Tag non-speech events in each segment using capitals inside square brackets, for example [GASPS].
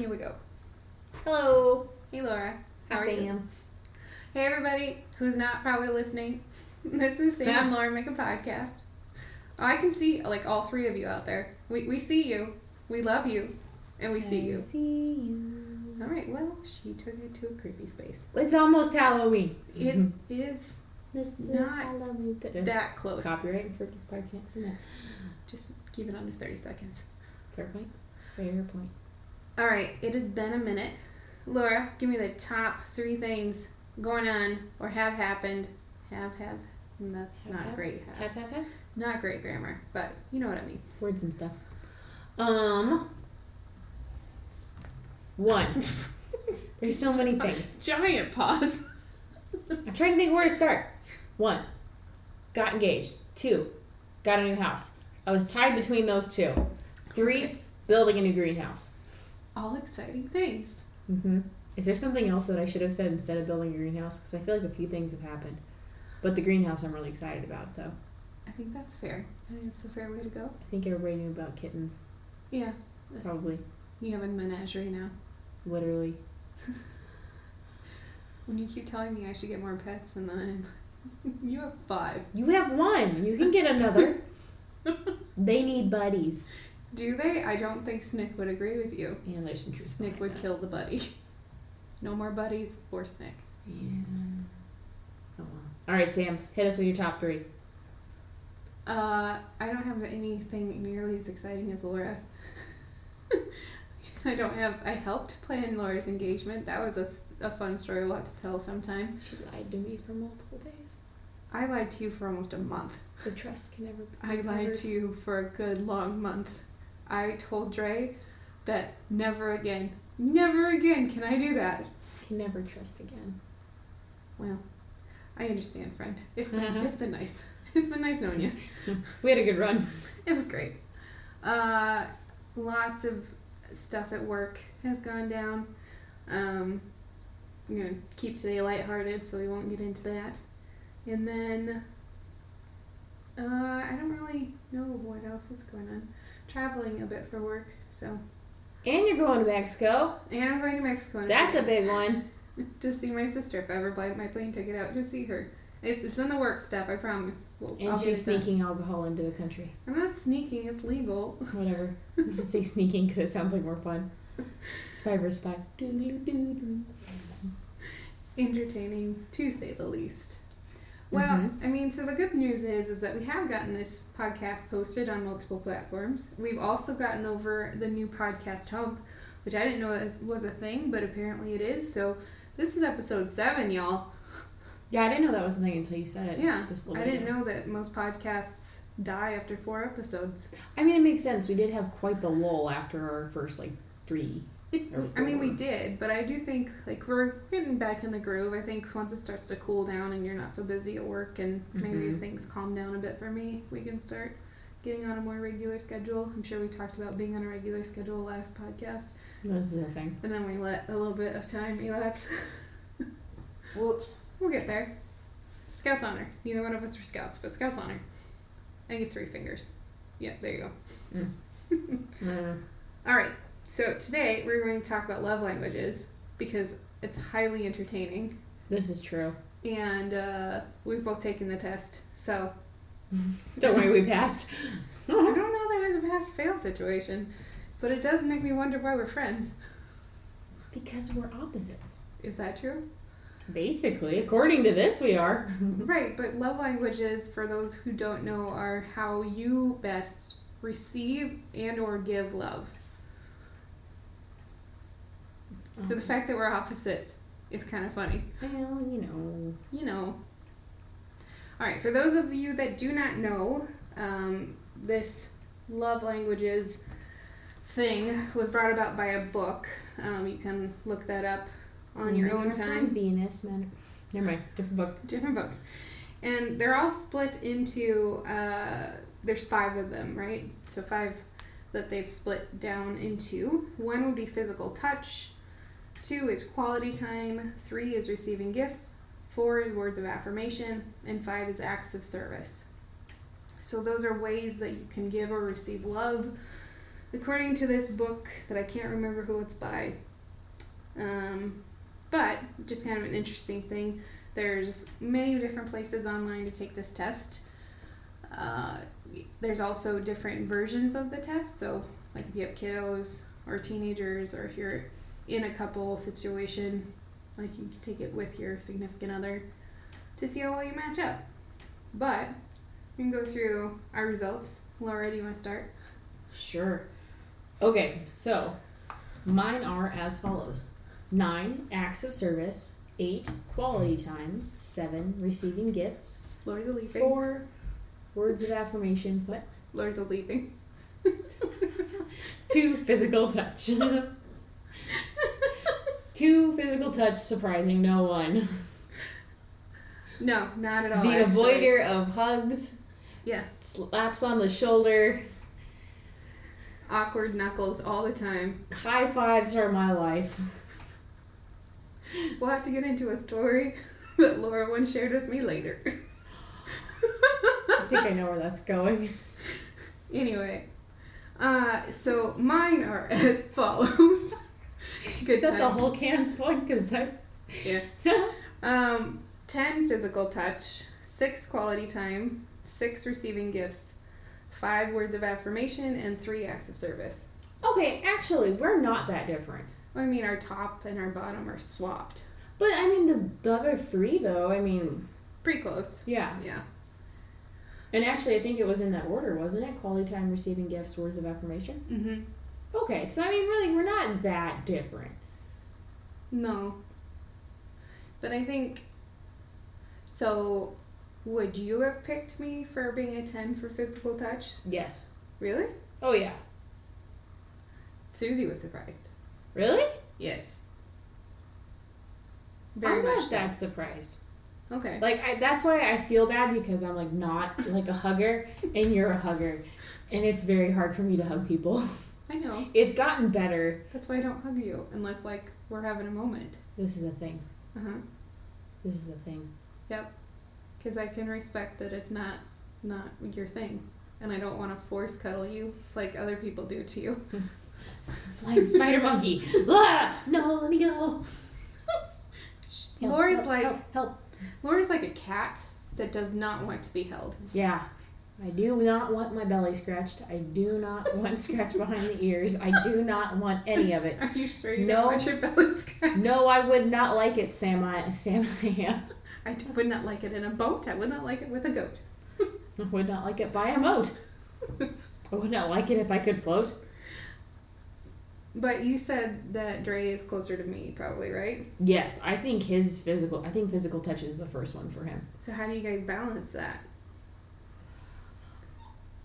Here we go. Hello. Hey, Laura. How Hi, are you? Sam. Hey, everybody who's not probably listening. [LAUGHS] this is Sam Yeah. and Laura make a podcast. Oh, I can see like all three of you out there. We, we see you. We love you. And we see you. See you. All right. Well, she took it to a creepy space. It's almost Halloween. It Mhm. is This Not Halloween. That that close. Copyright for probably can't see that. Just keep it under 30 seconds. Fair point. Fair point. All right. It has been a minute. Laura, give me the top three things going on or have happened. Have, have. That's Have, not have? great. Have have have. Not great grammar, but you know what I mean. Words and stuff. Um. One. [LAUGHS] There's so many things. [LAUGHS] Giant pause. I'm trying to think where to start. One. Got engaged. Two. Got a new house. I was tied between those two. Three. Okay. Building a new greenhouse. All exciting things. Mm-hmm. Is there something else that I should have said instead of building a greenhouse? Because I feel like a few things have happened. But the greenhouse I'm really excited about, so I think that's fair. I think that's a fair way to go. I think everybody knew about kittens. Yeah. Probably. You have a menagerie now. Literally. [LAUGHS] When you keep telling me I should get more pets, and then I'm, [LAUGHS] you have five. You have one. You can get another. [LAUGHS] they need buddies. Do they? I don't think Snick would agree with you. Yeah, there's some truth. Snick would that. kill the buddy. No more buddies for Snick. Yeah. Oh well. All right, Sam. Hit us with your top three. Uh, I don't have anything nearly as exciting as Laura. [LAUGHS] I don't have. I helped plan Laura's engagement. That was a, a fun story we'll have to tell sometime. She lied to me for multiple days. I lied to you for almost a month. The trust can never be. I lied to you for a good long month. I told Dre that never again, never again can I do that. Can never trust again. Well, I understand, friend. It's been [LAUGHS] it's been nice. [LAUGHS] It's been nice knowing you. [LAUGHS] We had a good run. It was great. Uh, lots of stuff at work has gone down. Um, I'm gonna keep today lighthearted, so we won't get into that. And then, uh, I don't really know what else is going on. Traveling a bit for work, so. And you're going to Mexico. And I'm going to Mexico. That's a big one. [LAUGHS] To see my sister if I ever buy my plane ticket out to see her. It's, it's in the work stuff, I promise. We'll, And I'll she's it done. sneaking alcohol into the country. I'm not sneaking, it's legal. [LAUGHS] Whatever. You can say sneaking because it sounds like more fun. Spy versus spy. Entertaining to say the least. Well, Mhm. I mean, so the good news is is that we have gotten this podcast posted on multiple platforms. We've also gotten over the new podcast hump, which I didn't know was, a thing, but apparently it is. So this is episode seven, y'all. Yeah, I didn't know that was a thing until you said it. Yeah, Just a I didn't know that most podcasts die after four episodes. I mean, it makes sense. We did have quite the lull after our first like three. It, I mean, we did, but I do think like we're getting back in the groove. I think once it starts to cool down and you're not so busy at work, and maybe Mhm. things calm down a bit for me, we can start getting on a more regular schedule. I'm sure we talked about being on a regular schedule last podcast, This is the thing. and then we let a little bit of time elapse. [LAUGHS] Whoops. we'll get there. Scouts honor. Neither one of us are scouts, but Scouts honor. I think it's three fingers. Yeah, there you go. Uh, [LAUGHS] All right. So today we're going to talk about love languages because it's highly entertaining. this is true. and uh, we've both taken the test. So [LAUGHS] Don't worry, we passed. [LAUGHS] I don't know that it was a pass fail situation, but it does make me wonder why we're friends. because we're opposites. Is that true? Basically, according to this, we are. [LAUGHS] right, but love languages, for those who don't know, are how you best receive and or give love. So the fact that we're opposites is kind of funny. Well, you know. you know. All right, for those of you that do not know, um, this love languages thing was brought about by a book. Um, you can look that up on your Men own time. Venus, man. Never mind. Different book. Different book. And they're all split into, uh, there's five of them, right? So five that they've split down into. One would be physical touch, two is quality time, three is receiving gifts, four is words of affirmation, and five is acts of service. So those are ways that you can give or receive love. according to this book that I can't remember who it's by, um, but just kind of an interesting thing. There's many different places online to take this test. Uh, there's also different versions of the test. So, like if you have kiddos or teenagers, or if you're in a couple situation, like you can take it with your significant other to see how well you match up. But we can go through our results. Laura, do you want to start? Sure. Okay, so mine are as follows nine acts of service, eight quality time, seven receiving gifts, Laura's a leaving. four words of affirmation, what? Laura's a leaving. [LAUGHS] Two physical touch. [LAUGHS] Two physical touch, surprising no one. No, not at all. the actually. avoider of hugs, Yeah, slaps on the shoulder, awkward knuckles all the time. high fives are my life. We'll have to get into a story [LAUGHS] that Laura once shared with me later. I think I know where that's going. anyway, uh, so mine are [LAUGHS] as follows. [LAUGHS] Good Is that the whole cans one? Because that. Yeah. [LAUGHS] Um, 10 physical touch, 6 quality time, 6 receiving gifts, 5 words of affirmation, and 3 acts of service. Okay, actually, we're not that different. I mean, our top and our bottom are swapped. But I mean, the, the other three, though, I mean, Pretty close. yeah. Yeah. And actually, I think it was in that order, wasn't it? Quality time, receiving gifts, words of affirmation. Mm-hmm. Okay, so I mean, really, we're not that different. No. But I think. So, would you have picked me for being a 10 for physical touch? Yes. Really? Oh, yeah. Susie was surprised. Really? Yes. I'm not so. that surprised. Okay. Like, I, that's why I feel bad because I'm, like, not, like, a hugger, and you're a hugger. And it's very hard for me to hug people. [LAUGHS] I know. It's gotten better. That's why I don't hug you unless, like, we're having a moment. This is the thing. Uh huh. This is the thing. Yep. Because I can respect that it's not not your thing, and I don't want to force cuddle you like other people do to you. [LAUGHS] Flying spider monkey. [LAUGHS] Ah, no, let me go. Help, Laura's help, like help, help. Laura's like a cat that does not want to be held. Yeah. I do not want my belly scratched. I do not [LAUGHS] want scratched behind the ears. I do not want any of it. [LAUGHS] Are you sure you No. don't want your belly [LAUGHS] scratched? No, I would not like it, Sam. I, Sam, I am. I would not like it in a boat. I would not like it with a goat. I would not like it by a boat. I would not like it if I could float. But you said that Dre is closer to me, probably, right? Yes, I think his physical. I think physical touch is the first one for him. So how do you guys balance that?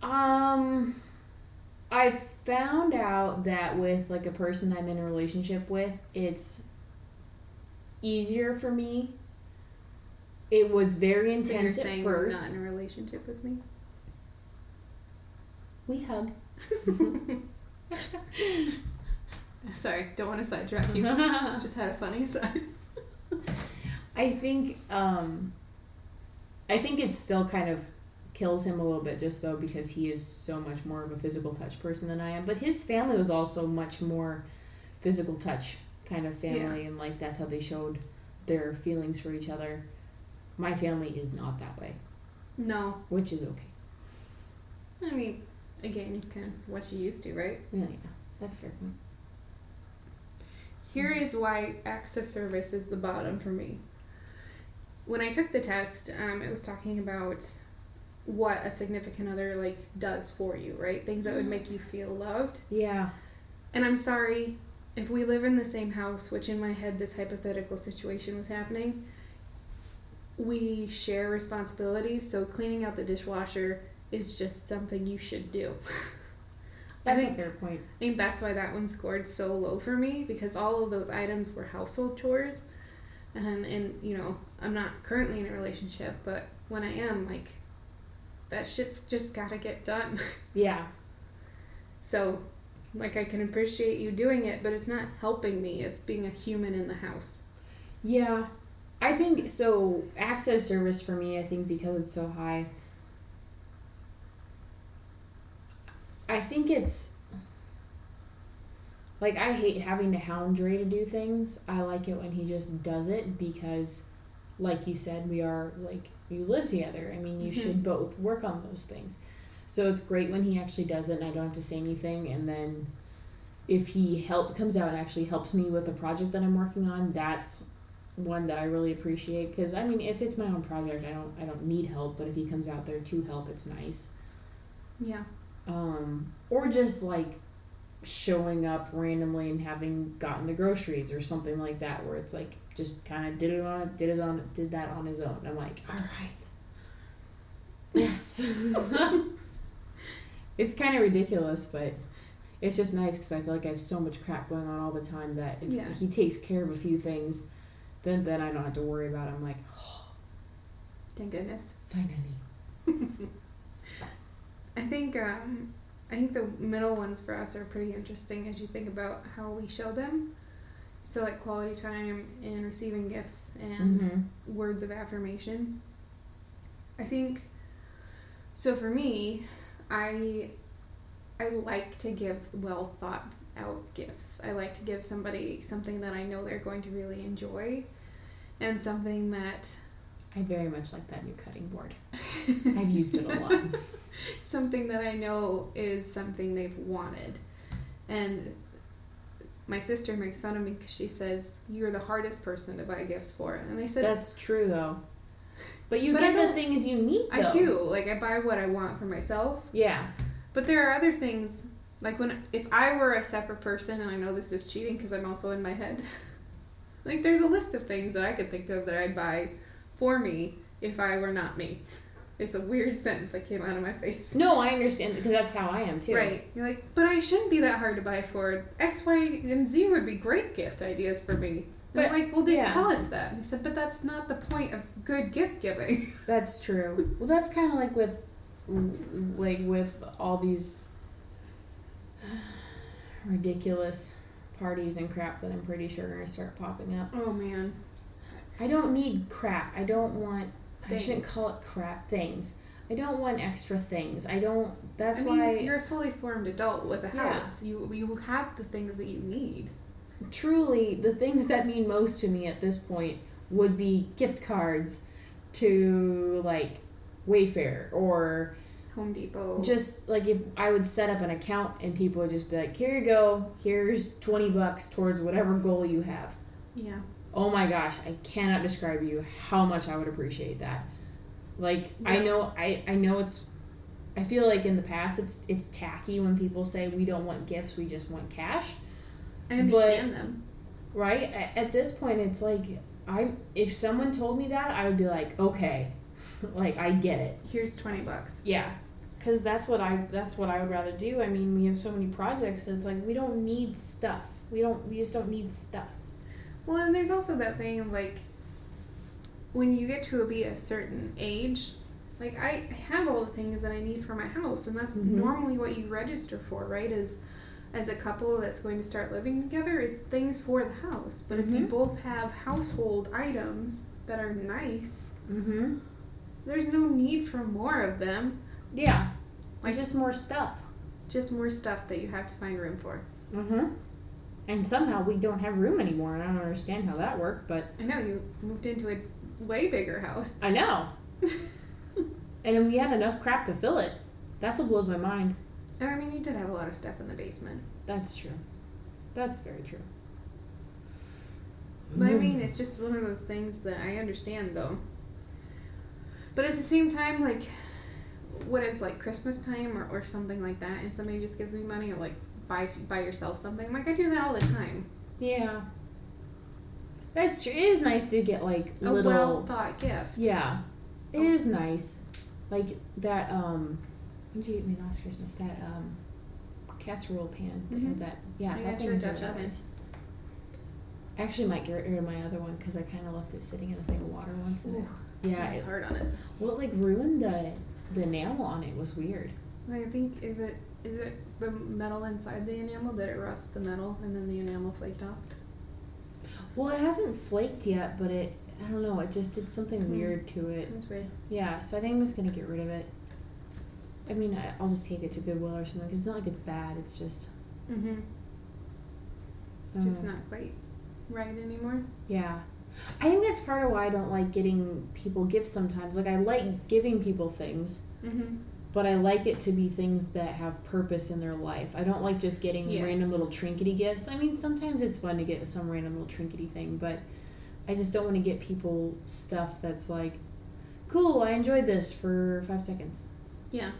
Um, I found out that with like a person I'm in a relationship with, it's easier for me. It was very intense So at saying you're first. not in a relationship with me? We hug. [LAUGHS] Sorry, don't want to sidetrack you. [LAUGHS] Just had a funny [LAUGHS] aside. I think um I think it's still kind of kills him a little bit just though because he is so much more of a physical touch person than I am. But his family was also much more physical touch kind of family and like that's how they showed their feelings for each other. My family is not that way, No, which is okay. I mean, again, you can what you used to, right? Yeah, yeah. That's fair point. Here is why acts of service is the bottom for me. When I took the test, um, it was talking about what a significant other like does for you, right? Things that would make you feel loved. Yeah. And I'm sorry if we live in the same house, which in my head this hypothetical situation was happening. We share responsibilities, so cleaning out the dishwasher is just something you should do. [LAUGHS] I That's think a fair point. I think that's why that one scored so low for me because all of those items were household chores. And, and you know, I'm not currently in a relationship, but when I am, like, that shit's just gotta get done. [LAUGHS] Yeah. so, like, I can appreciate you doing it, but it's not helping me. It's being a human in the house. Yeah. I think so access service for me, I think because it's so high. I think it's like I hate having to hound Dre to do things. I like it when he just does it because, like you said, we are like you live together. I mean, you Mhm. should both work on those things. So it's great when he actually does it, and I don't have to say anything. And then, if he help comes out and actually helps me with a project that I'm working on, that's one that I really appreciate. Because I mean, if it's my own project, I don't I don't need help. But if he comes out there to help, it's nice Yeah. um, or just like showing up randomly and having gotten the groceries or something like that, where it's like just kind of did it on did his own did that on his own. I'm like, all right, yes. [LAUGHS] it's kind of ridiculous, but it's just nice because I feel like I have so much crap going on all the time that if Yeah. he takes care of a few things, then then I don't have to worry about. It. I'm like, oh, Thank goodness. finally. [LAUGHS] I think um, I think the middle ones for us are pretty interesting as you think about how we show them. So like quality time and receiving gifts and Mm-hmm. words of affirmation. I think so for me, I I like to give well thought out gifts. I like to give somebody something that I know they're going to really enjoy and something that I very much like that new cutting board. [LAUGHS] I've used it a lot. [LAUGHS] something that I know is something they've wanted. And my sister makes fun of me because she says, You're the hardest person to buy gifts for. And I said, That's true though. But you But I get the things you need though. I do. Like, I buy what I want for myself. Yeah. But there are other things, like when, if I were a separate person, and I know this is cheating because I'm also in my head, [LAUGHS] like, there's a list of things that I could think of that I'd buy for me if I were not me. It's a weird sentence that came out of my face. No, I understand because that's how I am too. Right. You're like, but I shouldn't be that hard to buy for. X, Y, and Z would be great gift ideas for me. But- But like, well, just yeah. tell us that. And I said, but that's not the point of good gift giving. [LAUGHS] That's true. Well, that's kind of like with, like with all these ridiculous parties and crap that I'm pretty sure are gonna start popping up. Oh man. I don't need crap. I don't want. I shouldn't call it crap. Things. I don't want extra things. I don't. That's I mean, why. you're a fully formed adult with a Yeah. house. You you have the things that you need. truly the things that mean most to me at this point would be gift cards to like Wayfair or Home Depot. just like if I would set up an account and people would just be like, here you go, here's 20 bucks towards whatever goal you have. yeah. Oh my gosh, I cannot describe you how much I would appreciate that. Like I know I, I know it's I feel like in the past it's it's tacky when people say we don't want gifts, we just want cash. I understand them. right at, at this point it's like i if someone told me that i would be like okay [LAUGHS] like i get it Here's twenty bucks. yeah because that's what i that's what i would rather do i mean we have so many projects that it's like we don't need stuff we don't we just don't need stuff Well, and there's also that thing of like when you get to be a certain age, like I have all the things that I need for my house, and that's Mhm. normally what you register for, right? As as a couple that's going to start living together, is things for the house. But if you Mhm. both have household items that are nice, mm-hmm there's no need for more of them. yeah Like- like just more stuff Just more stuff that you have to find room for. mm-hmm and somehow we don't have room anymore and i don't understand how that worked but I know you moved into a way bigger house. i know [LAUGHS] and we had enough crap to fill it that's what blows my mind oh, I mean, you did have a lot of stuff in the basement. That's true. That's very true. But I hmm. mean, it's just one of those things that I understand though. But at the same time, like, when it's like Christmas time or, or something like that, and somebody just gives me money or like buy buy yourself something, like I do that all the time. Yeah. That's true. It is nice to get like A little. well thought gift. yeah. It is nice. Like that, um. What did you get me last Christmas? That, um. Casserole pan. that had Mhm. That, yeah, I that got thing you a is Dutch really oven. nice. I actually might get rid of my other one because I kind of left it sitting in a thing of water once. And it, yeah, it's it, hard on it. well, it, like ruined the the enamel on it was weird. I think is it is it the metal inside the enamel? Did it rust the metal and then the enamel flaked off? Well, it hasn't flaked yet, but it I don't know. It just did something Hmm. weird to it. That's weird. Yeah, so I think I'm just gonna get rid of it. I mean, I, I'll just take it to Goodwill or something because it's not like it's bad. It's just Mm-hmm. just Mm. not quite right anymore. Yeah. I think that's part of why I don't like getting people gifts sometimes. Like I like giving people things, Mm-hmm. But I like it to be things that have purpose in their life. I don't like just getting Yes. random little trinkety gifts. I mean, sometimes it's fun to get some random little trinkety thing, but I just don't want to get people stuff that's like, cool, I enjoyed this for five seconds. Yeah.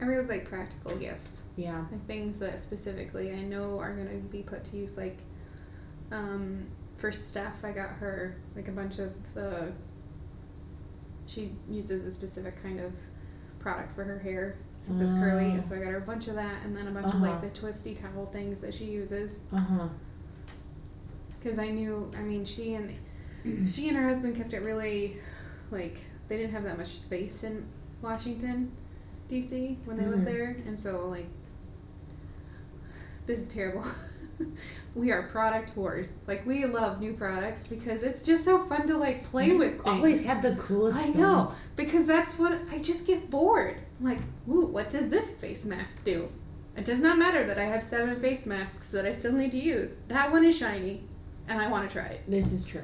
I really like practical gifts. Yeah. Like things that specifically I know are going to be put to use. Like, um, for Steph, I got her like a bunch of the. She uses a specific kind of product for her hair since it's curly, and so I got her a bunch of that, and then a bunch of Uh-huh. like the twisty towel things that she uses. Because I knew, I mean, she and she and her husband kept it really, like they didn't have that much space in Washington, D.C. when they Mhm. lived there, and so like this is terrible. [LAUGHS] [LAUGHS] we are product whores. Like we love new products because it's just so fun to like play with. Things. Always have the coolest I stuff. know because that's what I just get bored. I'm like, ooh, what does this face mask do? It does not matter that I have seven face masks that I still need to use. That one is shiny, and I want to try it. This is true.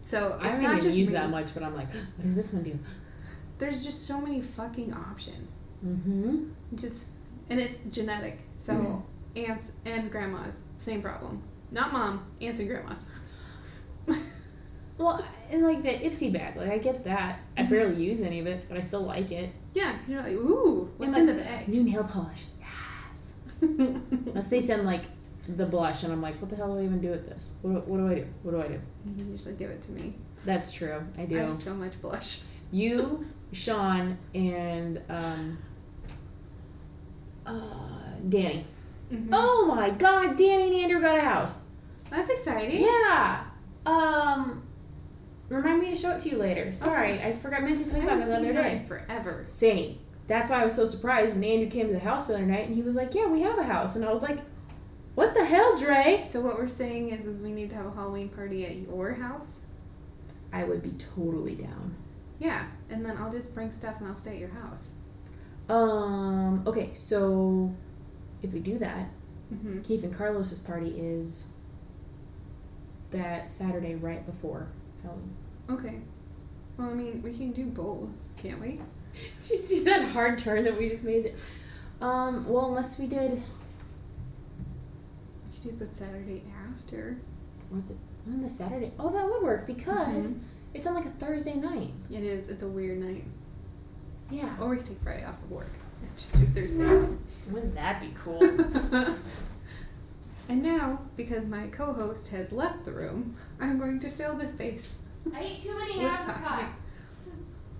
So I don't not even use me. that much, but I'm like, [GASPS] what does this one do? There's just so many fucking options. Mm-hmm. Just and it's genetic. So Mm-hmm. Aunts and grandmas, same problem. Not mom, aunts and grandmas. Well, and like the Ipsy bag, like I get that. I Mm-hmm. barely use any of it, but I still like it. Yeah, you're like, ooh, what's Yeah, in the bag? New nail polish. Yes. [LAUGHS] Unless they send like the blush, and I'm like, what the hell do I even do with this? What, do- what do I do? What do I do? you usually give it to me. That's true. I do. I have so much blush. You, Sean, and um, uh, Danny. Mhm. Oh my God, Danny and Andrew got a house. That's exciting. Yeah. Um, remind me to show it to you later. Sorry, I forgot. Meant to tell you about it the other day. forever. Same. That's why I was so surprised when Andrew came to the house the other night and he was like, "Yeah, we have a house," and I was like, "What the hell, Dre?" So what we're saying is, is we need to have a Halloween party at your house. I would be totally down. Yeah, and then I'll just bring stuff and I'll stay at your house. Um. Okay, so if we do that, Mm-hmm. Keith and Carlos's party is that Saturday right before Halloween. Okay. Well, I mean, we can do both, can't we? [LAUGHS] Did you see that hard turn that we just made? Um. Well, unless we did. We could do the Saturday after. What the, on the Saturday? Oh, that would work because it's on like a Thursday night. It is. It's a weird night. Yeah. Or we could take Friday off of work. Just do Thursday. Wouldn't that be cool? [LAUGHS] and now, because my co-host has left the room, I'm going to fill the space. I ate too many With apricots.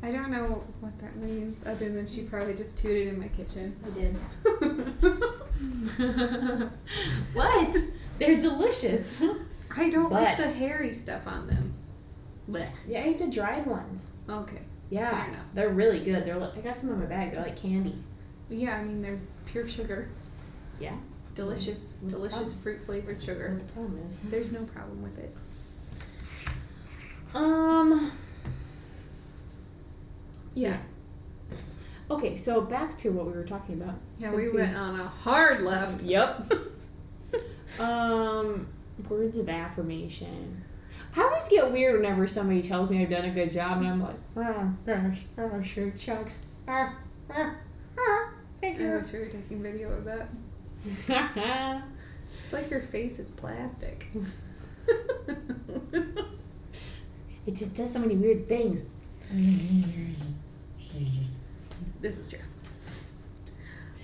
I don't know what that means, other than she probably just tooted in my kitchen. I did. [LAUGHS] what? They're delicious. I don't like the hairy stuff on them. Blech. Yeah, I ate the dried ones. Okay. Yeah, Fair enough. they're really good. They're like, I got some in my bag. They're like candy. Yeah, I mean they're pure sugar. Yeah. Delicious, delicious fruit flavored sugar. The problem is, [LAUGHS] There's no problem with it. um, Yeah. okay. So back to what we were talking about. Yeah, Since we went on a hard left. Yep. [LAUGHS] um, words of affirmation. I always get weird whenever somebody tells me I've done a good job, and I'm like, oh, gosh, oh, sure, chucks. Ah, ah, ah, thank I you. wish we were taking video of that. [LAUGHS] It's like your face is plastic. it just does so many weird things. this is true.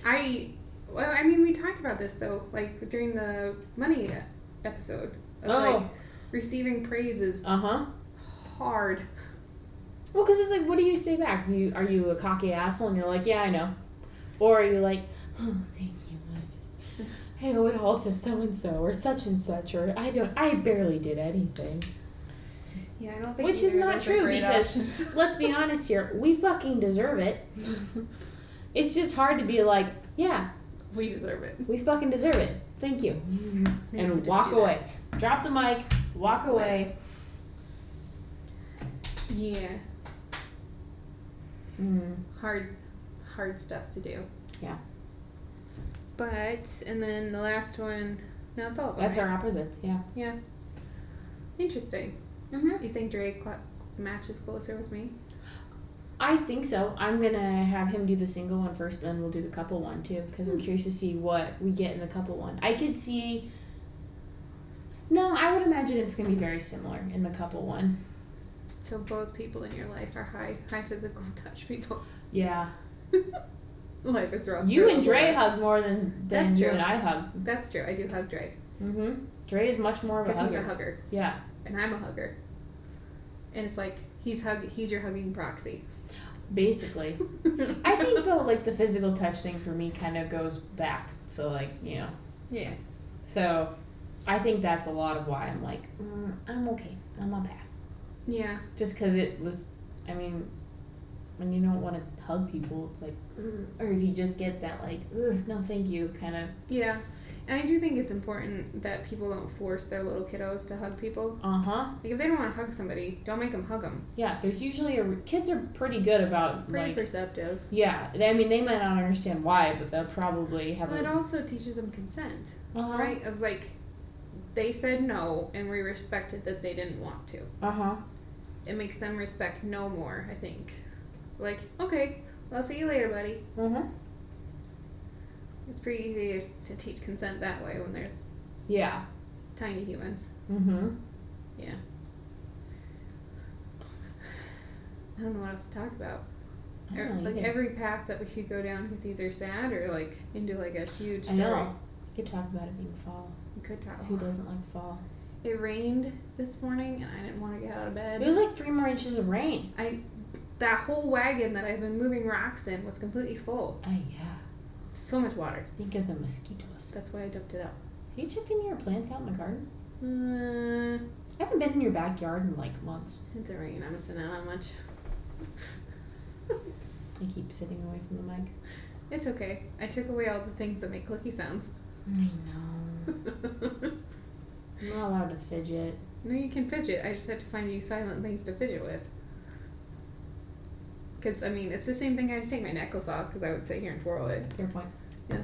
I, well, I mean, we talked about this though, like during the money episode. Of, Oh. Like receiving praise is Uh huh. hard. Well, because it's like, what do you say back? You are you a cocky asshole, and you're like, yeah, I know, or are you like, oh, thank you, just, I it all to so and so or such and such, or I don't, I barely did anything. Yeah, I don't think Which is not true because [LAUGHS] let's be honest here, we fucking deserve it. it's just hard to be like, yeah, we deserve it. we fucking deserve it. Thank you, [LAUGHS] and walk away. Drop the mic, walk away. Yeah, Mm. hard, hard stuff to do. Yeah. But and then the last one No, it's all. That's right? our opposites. Yeah. Yeah. Interesting. Mm-hmm. You think Drake cl- matches closer with me? I think so. I'm gonna have him do the single one first, then we'll do the couple one too, because I'm Hmm. curious to see what we get in the couple one. I could see. No, I would imagine it's gonna be very similar in the couple one. So both people in your life are high, high physical [LAUGHS] touch people. Yeah. [LAUGHS] life is rough. You and Dre hug more than than That's you true. and I hug. That's true. I do hug Dre Mm-hmm. Dre is much more of a because he's hugger. a hugger, Yeah. and I'm a hugger. And it's like he's hug. He's your hugging proxy. Basically. [LAUGHS] I think though, like the physical touch thing for me kind of goes back. So like you know, Yeah. so I think that's a lot of why I'm like, mm, I'm okay. I'm on pass. Yeah. Just because it was, I mean, when you don't want to hug people, it's like, mm, or if you just get that like, no, thank you, kind of. Yeah. And I do think it's important that people don't force their little kiddos to hug people. Uh huh. Like if they don't want to hug somebody, don't make them hug them. Yeah. There's usually a kids are pretty good about Pretty like. perceptive. Yeah, I mean they might not understand why, but they'll probably have Well, it also teaches them consent, Uh-huh. right? Of like, they said no, and we respected that they didn't want to. Uh huh. It makes them respect no more. I think. Like, okay, well, I'll see you later, buddy. Uh huh. It's pretty easy to teach consent that way when they're Yeah. tiny humans. Mm-hmm. Yeah. I don't know what else to talk about. Er- like either. every path that we could go down is either sad or like into like a huge I story. know. We could talk about it being fall. Could. 'cause who doesn't like fall? It rained this morning and I didn't want to get out of bed. It was like three more inches of rain. I that whole wagon that I've been moving rocks in was completely full. Oh yeah. So much water. Think of the mosquitoes. That's why I dumped it out. Are you checking your plants out in the garden? Uh, I haven't been in your backyard in like months. it's a rain. I'm missing out on much. [LAUGHS] I keep sitting away from the mic. It's okay. I took away all the things that make clicky sounds. I know. I'm not allowed to fidget. No, you can fidget. I just have to find you silent things to fidget with. Because, I mean, it's the same thing I had to take my necklace off because I would sit here and twirl it. Fair point. Yeah.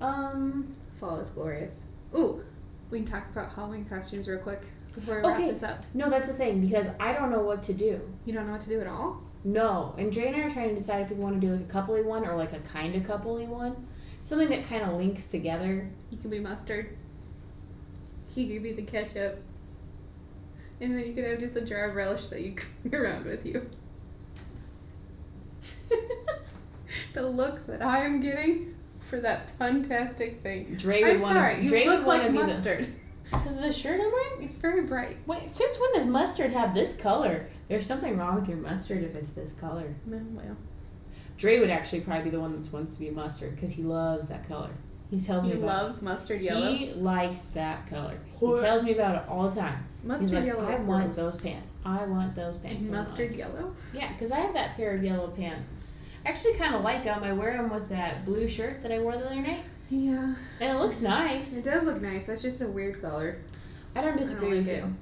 Um. Fall is glorious. Ooh, we can talk about Halloween costumes real quick before we wrap Okay. this up. No, that's the thing because I don't know what to do. You don't know what to do at all? No, and Dre and I are trying to decide if we want to do like a coupley one or like a kind of coupley one, something that kind of links together. You could be mustard. He could be the ketchup. And then you could have just a jar of relish that you carry [LAUGHS] around with you. [LAUGHS] the look that I am getting for that fantastic thing. Dre would I'm want sorry, you Dre look would want like to be the. mustard. [LAUGHS] Because the shirt I'm wearing. It's very bright. Wait, since when does mustard have this color? There's something wrong with your mustard if it's this color. No, well. Dre would actually probably be the one that wants to be mustard because he loves that color. He tells He me about. He loves mustard yellow. He likes that color. He tells me about it all the time. Mustard He's like, yellow I want gross. those pants. I want those pants. Mustard like, yellow? yeah, because I have that pair of yellow pants. I actually kind of like them. I wear them with that blue shirt that I wore the other night, Yeah. and it looks nice. It does look nice. That's just a weird color. I don't disagree like with it. you,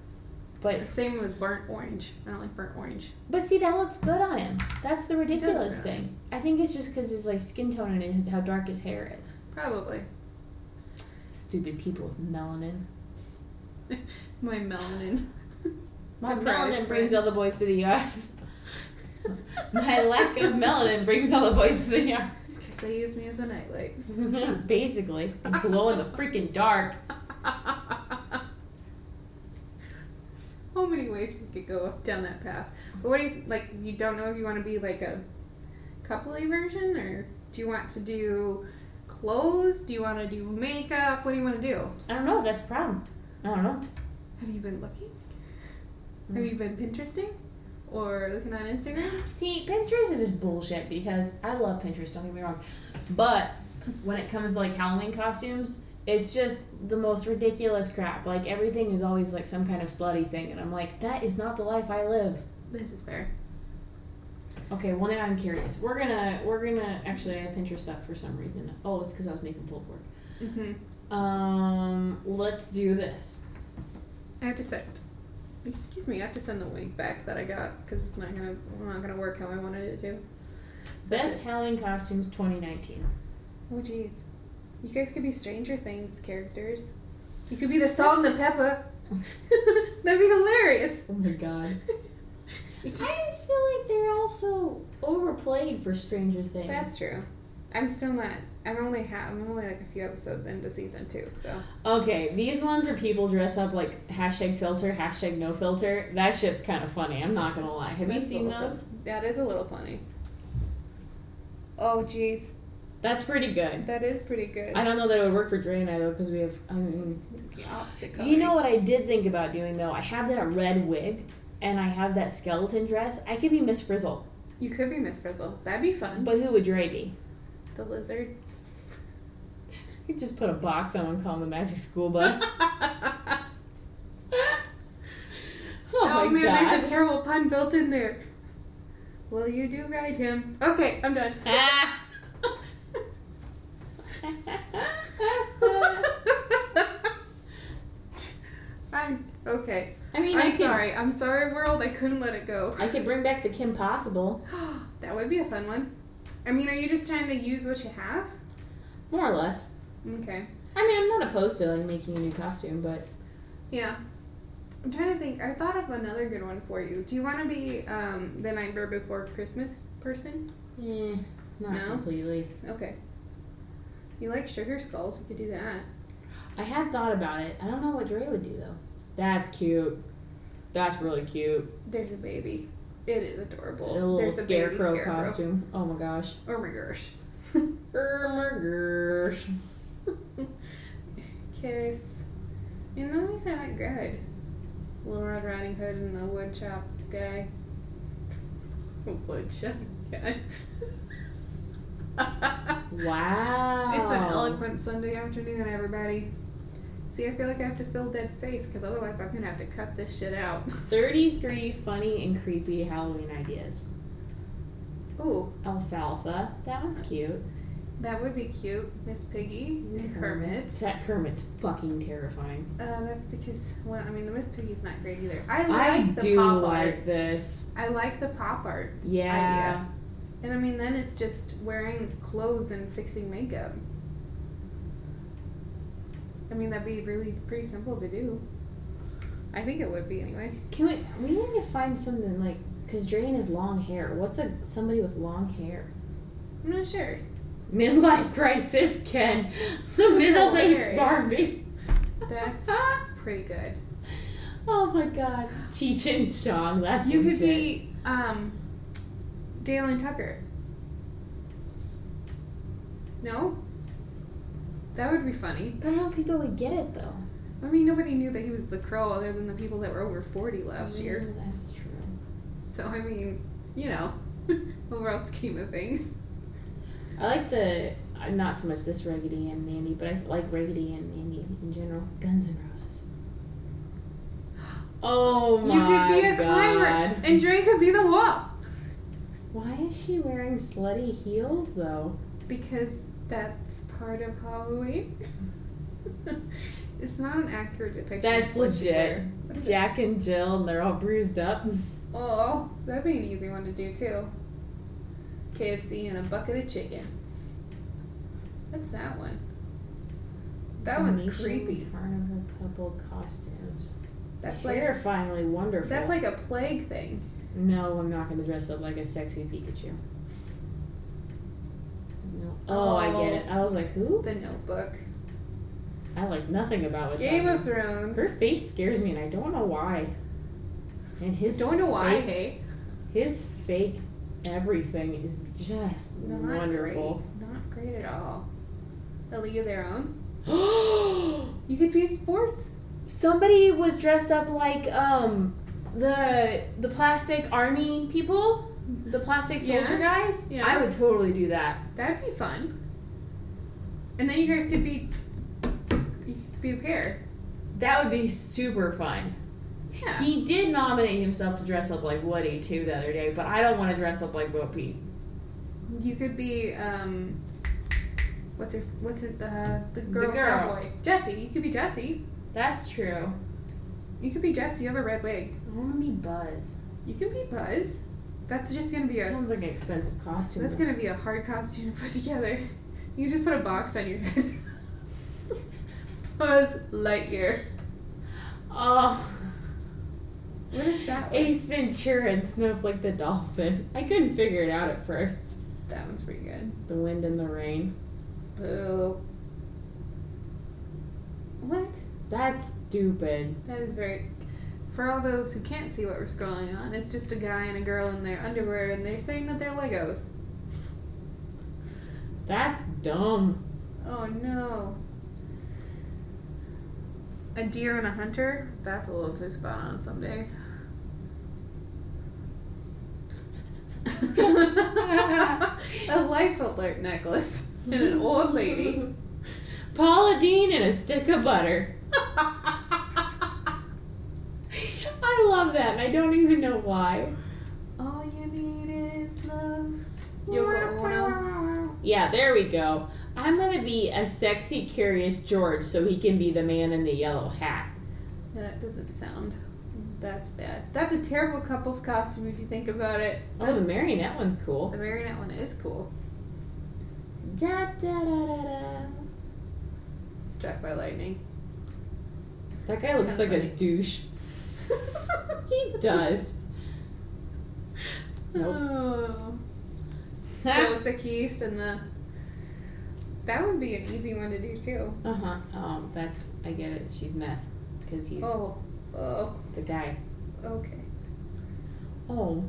but The same with burnt orange. I don't like burnt orange. But see, that looks good on him. That's the ridiculous look good. thing. I think it's just because his like skin tone and his, how dark his hair is. Probably. Stupid people with melanin. [LAUGHS] My melanin. [LAUGHS] My Deprived melanin friend. brings all the boys to the yard. [LAUGHS] My lack of melanin brings all the boys to the yard. Because they use me as a nightlight. Basically, glow in the freaking dark. Many ways we could go down that path. But what do you like? You don't know if you want to be like a coupley version, or do you want to do clothes? Do you want to do makeup? What do you want to do? I don't know. That's the problem. I don't know. Have you been looking? Hmm. Have you been Pinteresting or looking on Instagram? See, Pinterest is just bullshit because I love Pinterest, don't get me wrong. But when it comes to like Halloween costumes, it's just the most ridiculous crap. Like everything is always like some kind of slutty thing and I'm like, that is not the life I live. This is fair. Okay, well now I'm curious. We're gonna we're gonna actually I have Pinterest up for some reason. Oh, it's because I was making pulled pork. Mm-hmm. Um, let's do this. I have to send. Excuse me. I have to send the link back that I got because it's not gonna not gonna work how I wanted it to. Best Halloween costumes 2019. Oh jeez. You guys could be Stranger Things characters. You could be the salt and the pepper. [LAUGHS] That'd be hilarious. Oh my god. [LAUGHS] You I just- just feel like they're also overplayed for Stranger Things. that's true. I'm still not. I'm only ha- I'm only like a few episodes into season two, so Okay, these ones where people dress up like hashtag filter, hashtag no filter. That shit's kind of funny. I'm not gonna lie. Have you That's a seen those? fun- That is a little funny. Oh jeez, That's pretty good. that is pretty good. I don't know that it would work for Dre and I though, because we have. I mean, the opposite color. you know what I did think about doing though? I have that red wig, and I have that skeleton dress. I could be Miss Frizzle, You could be Miss Frizzle. That'd be fun. but who would Dre be? The lizard. You could just put a box on and call him the Magic School Bus. [LAUGHS] oh, Oh, my man, god. there's a terrible pun built in there. Well, you do ride him. Okay, I'm done. Ah. [LAUGHS] I'm okay. I mean, I I'm could, sorry. I'm sorry, world. I couldn't let it go. I could bring back the Kim Possible, [GASPS] that would be a fun one. I mean, are you just trying to use what you have? more or less. Okay. I mean, I'm not opposed to like making a new costume, but Yeah. I'm trying to think. I thought of another good one for you. Do you want to be um, the Nightmare Before Christmas person? eh, not No? completely. Okay. You like sugar skulls? We could do that. I had thought about it. I don't know what Dre would do though. That's cute. That's really cute. There's a baby. It is adorable. A little There's a baby scarecrow, scarecrow. costume. Oh my gosh. Oh my gosh. [LAUGHS] Oh my gosh. [LAUGHS] Kiss. You know these are not good. Little Red Riding Hood and the wood chop guy. [LAUGHS] wood chop guy. Wow. It's an eloquent Sunday afternoon, everybody. See, I feel like I have to fill dead space because otherwise I'm gonna have to cut this shit out. [LAUGHS] 33 funny and creepy Halloween ideas. Ooh, Alfalfa. That one's cute. that would be cute. Miss Piggy and Kermit. That Kermit's fucking terrifying. Uh, that's because, well, I mean, the Miss Piggy's not great either. I I like the do pop like art. this. I like the pop art. Yeah. Idea. And I mean, then it's just wearing clothes and fixing makeup. I mean, that'd be really pretty simple to do. I think it would be anyway. Can we? We need to find something like because Drain has long hair. What's a somebody with long hair? I'm not sure. Midlife crisis, Ken. [LAUGHS] The middle aged. Barbie. That's [LAUGHS] pretty good. Oh my god. Cheech and Chong. That's You could be um, Dale and Tucker. No? That would be funny. But I don't know if people would get it though. I mean, nobody knew that he was the crow other than the people that were over 40 last year. Yeah, that's true. So, I mean, you know, [LAUGHS] overall scheme of things. I like the uh, not so much this Raggedy Ann and Andy, but I like Raggedy Ann and Andy in general. Guns and Roses. [GASPS] Oh my you could be a god! climber, and Dre could be the wall. Why is she wearing slutty heels though? Because that's part of Halloween. [LAUGHS] it's not an accurate depiction. That's of what you legit. wear. What is it? Jack and Jill, and they're all bruised up. Oh, that'd be an easy one to do too. KFC and a bucket of chicken. What's that one? That one's creepy. Carnival couple costumes. That's like terrifyingly wonderful. that's like a plague thing. No, I'm not gonna dress up like a sexy Pikachu. No. Oh, I get it. I was like, who? The Notebook. I like nothing about what's Game happening. of Thrones. Her face scares me, and I don't know why. And his Don't know why. fake- Hey, his fake everything is just not wonderful. great. Not great at all. A League of Their Own. [GASPS] You could be a sports. Somebody was dressed up like um the the plastic army people, the plastic soldier guys. Yeah. I would totally do that. That'd be fun. And then you guys could be you could be a pair. That would be super fun. Yeah. He did nominate himself to dress up like Woody too the other day, but I don't want to dress up like Bo Peep. You could be um what's her what's it uh the girl, girl. cowboy. Jesse. You could be Jesse. That's true. You could be Jesse, you have a red wig. I want to be Buzz. You could be Buzz. That's just gonna be a Sounds like an expensive costume. that's though. gonna be a hard costume to put together. You just put a box on your head. [LAUGHS] Buzz Lightyear. Oh. What is that one? Ace Ventura and Snowflake the Dolphin. I couldn't figure it out at first. That one's pretty good. The wind and the rain. Boo. What? That's stupid. That is very. For all those who can't see what we're scrolling on, it's just a guy and a girl in their underwear, and they're saying that they're Legos. That's dumb. Oh no. A deer and a hunter? That's a little too spot on some days. [LAUGHS] a life alert necklace and an old lady. [LAUGHS] Paula Deen and a stick of butter. I love that, and I don't even know why. All you need is love. Yoko Ono. Yeah, there we go. I'm gonna be a sexy, curious George so he can be the man in the yellow hat. That doesn't sound. That's bad. That's a terrible couple's costume if you think about it. Oh, the marionette one's cool. The marionette one is cool. Da da da da da. Struck by lightning. That guy It's looks like kinda a douche. [LAUGHS] he does. Nope. Oh. Dos Equis and the. That would be an easy one to do too. Uh huh. Oh, that's I get it. She's meth because he's Oh. Oh. the guy. Okay. Oh,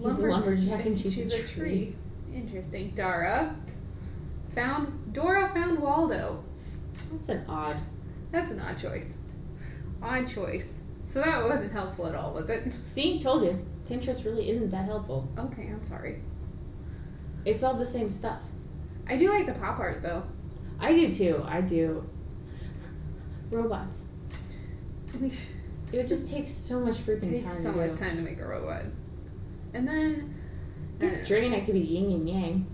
he's a lumberjack and she's, she's a tree. Interesting. Dara found Dora found Waldo. That's an odd. That's an odd choice. Odd choice. So that wasn't helpful at all, was it? See, told you. Pinterest really isn't that helpful. Okay, I'm sorry. It's all the same stuff. I do like the pop art though. I do too. I do. Robots. It would just take so much freaking takes time so to much do. time to make a robot. And then This drain, I could be yin and yang.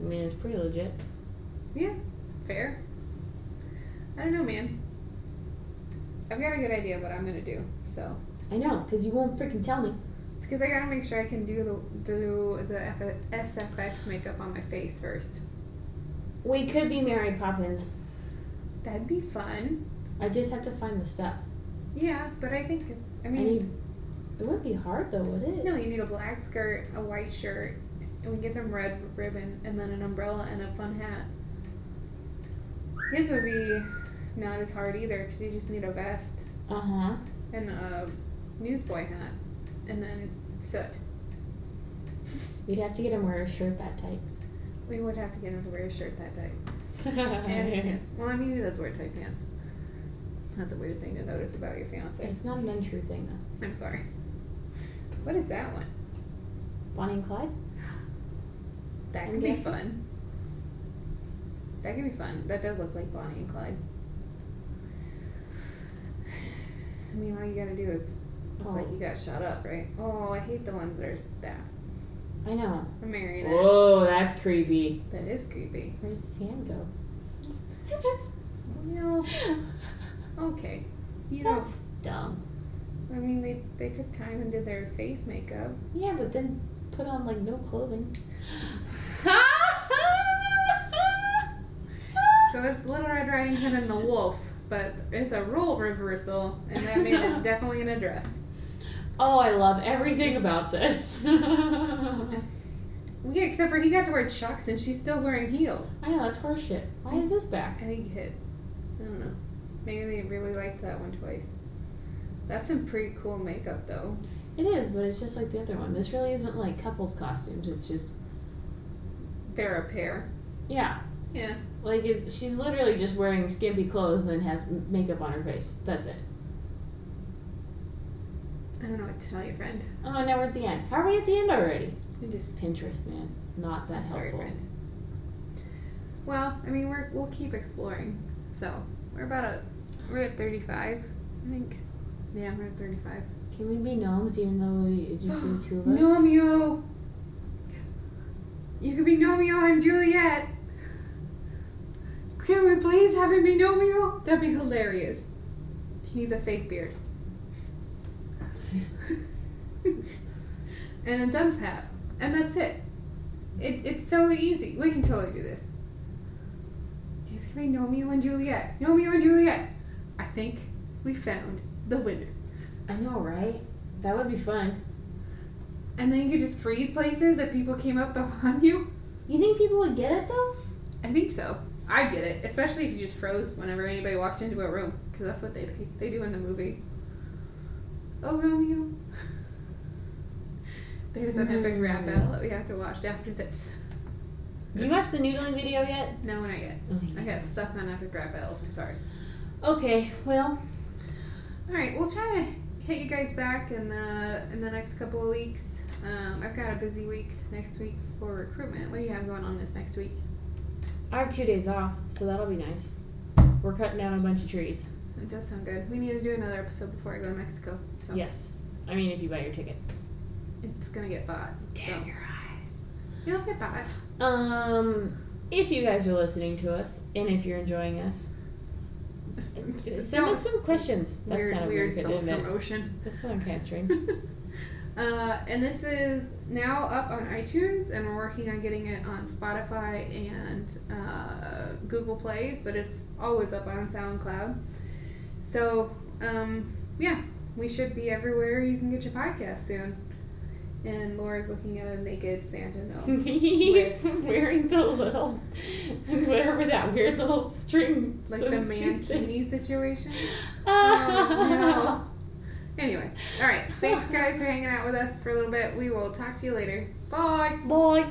I mean, it's pretty legit. Yeah, fair. I don't know, man. I've got a good idea of what I'm gonna do. So I know, because you won't freaking tell me. it's because I gotta make sure I can do the do the F- SFX makeup on my face first. We could be Mary Poppins. That'd be fun. I just have to find the stuff. Yeah, but I think I I mean need. It wouldn't be hard though, would it? no, you need a black skirt, a white shirt, and we get some red ribbon, and then an umbrella and a fun hat. His would be not as hard either because you just need a vest Uh huh. and a newsboy hat, and then soot. You'd have to get him wear a shirt that tight. We would have to get him to wear a shirt that tight [LAUGHS] and his pants. Well, I mean, he does wear tight pants. That's a weird thing to notice about your fiance. It's not an untrue thing though. I'm sorry. What is that one? Bonnie and Clyde. That could be fun. That could be fun. That does look like Bonnie and Clyde. I mean, all you gotta do is look like Oh. you got shot up, right? Oh, I hate the ones that are that. I know. A marionette. Whoa, that's creepy. That is creepy. Where's hand go? [LAUGHS] Well, okay. You know, That's dumb. I mean, they they took time and did their face makeup. Yeah, but then put on like no clothing. [LAUGHS] So it's Little Red Riding Hood and the Wolf, but it's a role reversal, and that man is [LAUGHS] definitely in a dress. Oh, I love everything about this. [LAUGHS] Yeah, except for he got to wear chucks and she's still wearing heels. I know, that's horseshit. Why is this back? I think it hit. I don't know. Maybe they really liked that one twice. That's some pretty cool makeup though. It is, but it's just like the other one. This really isn't like couples costumes. It's just, They're a pair. yeah. Yeah. Like, it's, she's literally just wearing skimpy clothes and has makeup on her face. That's it. I don't know what to tell you, friend. Oh, now we're at the end. How are we at the end already? You just Pinterest, man. Not that I'm helpful. sorry, friend. Well, I mean we're we'll keep exploring. So we're about a we're at thirty five, I think. Yeah, we're at thirty five. Can we be gnomes even though it just be [GASPS] two of us? Gnomeo! You could be Gnomeo, I'm Juliet! Can we please have him be Gnomeo? That'd be hilarious. He needs a fake beard. [LAUGHS] and a dunce hat. And that's it. it. It's so easy. We can totally do this. It's gonna be Romeo and Juliet. Romeo and Juliet. I think we found the winner. I know, right? That would be fun. And then you could just freeze places if people came up behind [LAUGHS] you. You think people would get it though? I think so. I get it, especially if you just froze whenever anybody walked into a room, because that's what they they do in the movie. Oh, Romeo. [LAUGHS] There's an epic rap battle that we have to watch after this. Did you watch the noodling video yet? No, not yet. I got stuck on epic rap battles. I'm sorry. Okay, well, All right, we'll try to hit you guys back in the in the next couple of weeks. Um, I've got a busy week next week for recruitment. What do you have going on this next week? I have two days off, so that'll be nice. We're cutting down a bunch of trees. It does sound good. We need to do another episode before I go to Mexico. So Yes. I mean, if you buy your ticket. it's gonna get bought. So your eyes. it'll get bought. Um, if you guys are listening to us, and if you're enjoying us, [LAUGHS] send us some questions. That weird, sounded weird weird, self didn't it? promotion. That sounded kind of strange. [LAUGHS] Uh, and this is now up on iTunes, and we're working on getting it on Spotify and uh, Google Plays, but it's always up on SoundCloud. So, um, yeah, we should be everywhere you can get your podcast soon. And Laura's looking at a naked Santa no. [LAUGHS] He's wearing the little, whatever that weird little string. like the mankini situation. [LAUGHS] Oh, Oh, [LAUGHS] Anyway, all right. Thanks, guys, for hanging out with us for a little bit. We will talk to you later. Bye. Boy.